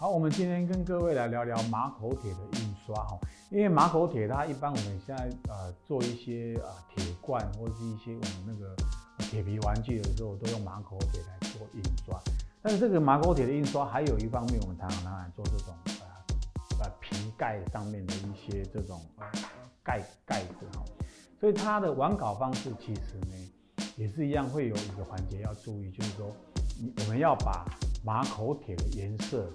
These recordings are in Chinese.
好，我们今天跟各位来聊聊马口铁的印刷哈，因为马口铁它一般我们现在呃做一些呃铁罐或是一些我们那个铁皮玩具的时候，都用马口铁来做印刷。但是这个马口铁的印刷还有一方面，我们常常拿来做这种呃呃瓶盖上面的一些这种呃盖盖子哈，所以它的完稿方式其实呢也是一样，会有一个环节要注意，就是说你我们要把马口铁的颜色。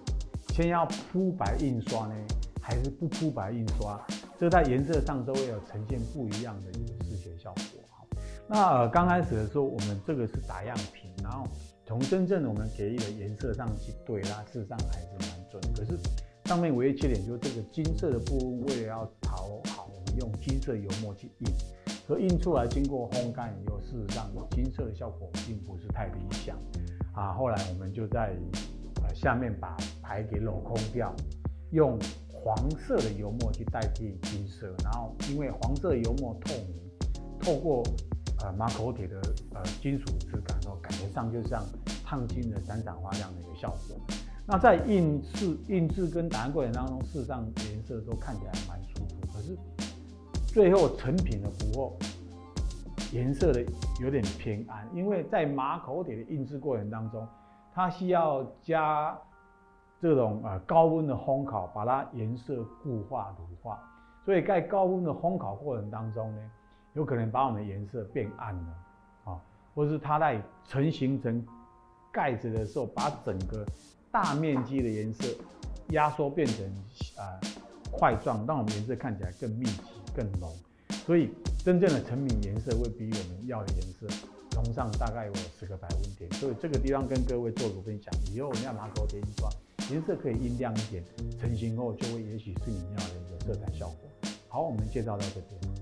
先要铺白印刷呢，还是不铺白印刷？这在颜色上都会有呈现不一样的一个视觉效果。好，那刚开始的时候，我们这个是打样品，然后从真正我们给予的颜色上去对啦，事实上还是蛮准。可是上面唯一缺点就是这个金色的部分，为了要讨好，我们用金色油墨去印，可印出来经过烘干以后，事实上金色的效果并不是太理想。啊，后来我们就在。下面把牌给镂空掉，用黄色的油墨去代替金色，然后因为黄色油墨透明，透过呃马口铁的呃金属质感，然后感觉上就像烫金的闪闪发亮的一个效果。那在印制、印制跟打印过程当中，事实上颜色都看起来蛮舒服，可是最后成品的不过颜色的有点偏暗，因为在马口铁的印制过程当中。它需要加这种呃高温的烘烤，把它颜色固化乳化，所以在高温的烘烤过程当中呢，有可能把我们的颜色变暗了啊，或是它在成型成盖子的时候，把整个大面积的颜色压缩变成呃块状，让我们颜色看起来更密集、更浓，所以真正的成品颜色会比我们要的颜色。同上大概有十个百分点，所以这个地方跟各位做个分享。以后我们要拿口铁印刷，颜色可以阴亮一点，成型后就会也许是你要的一个色彩效果。好，我们介绍到这边。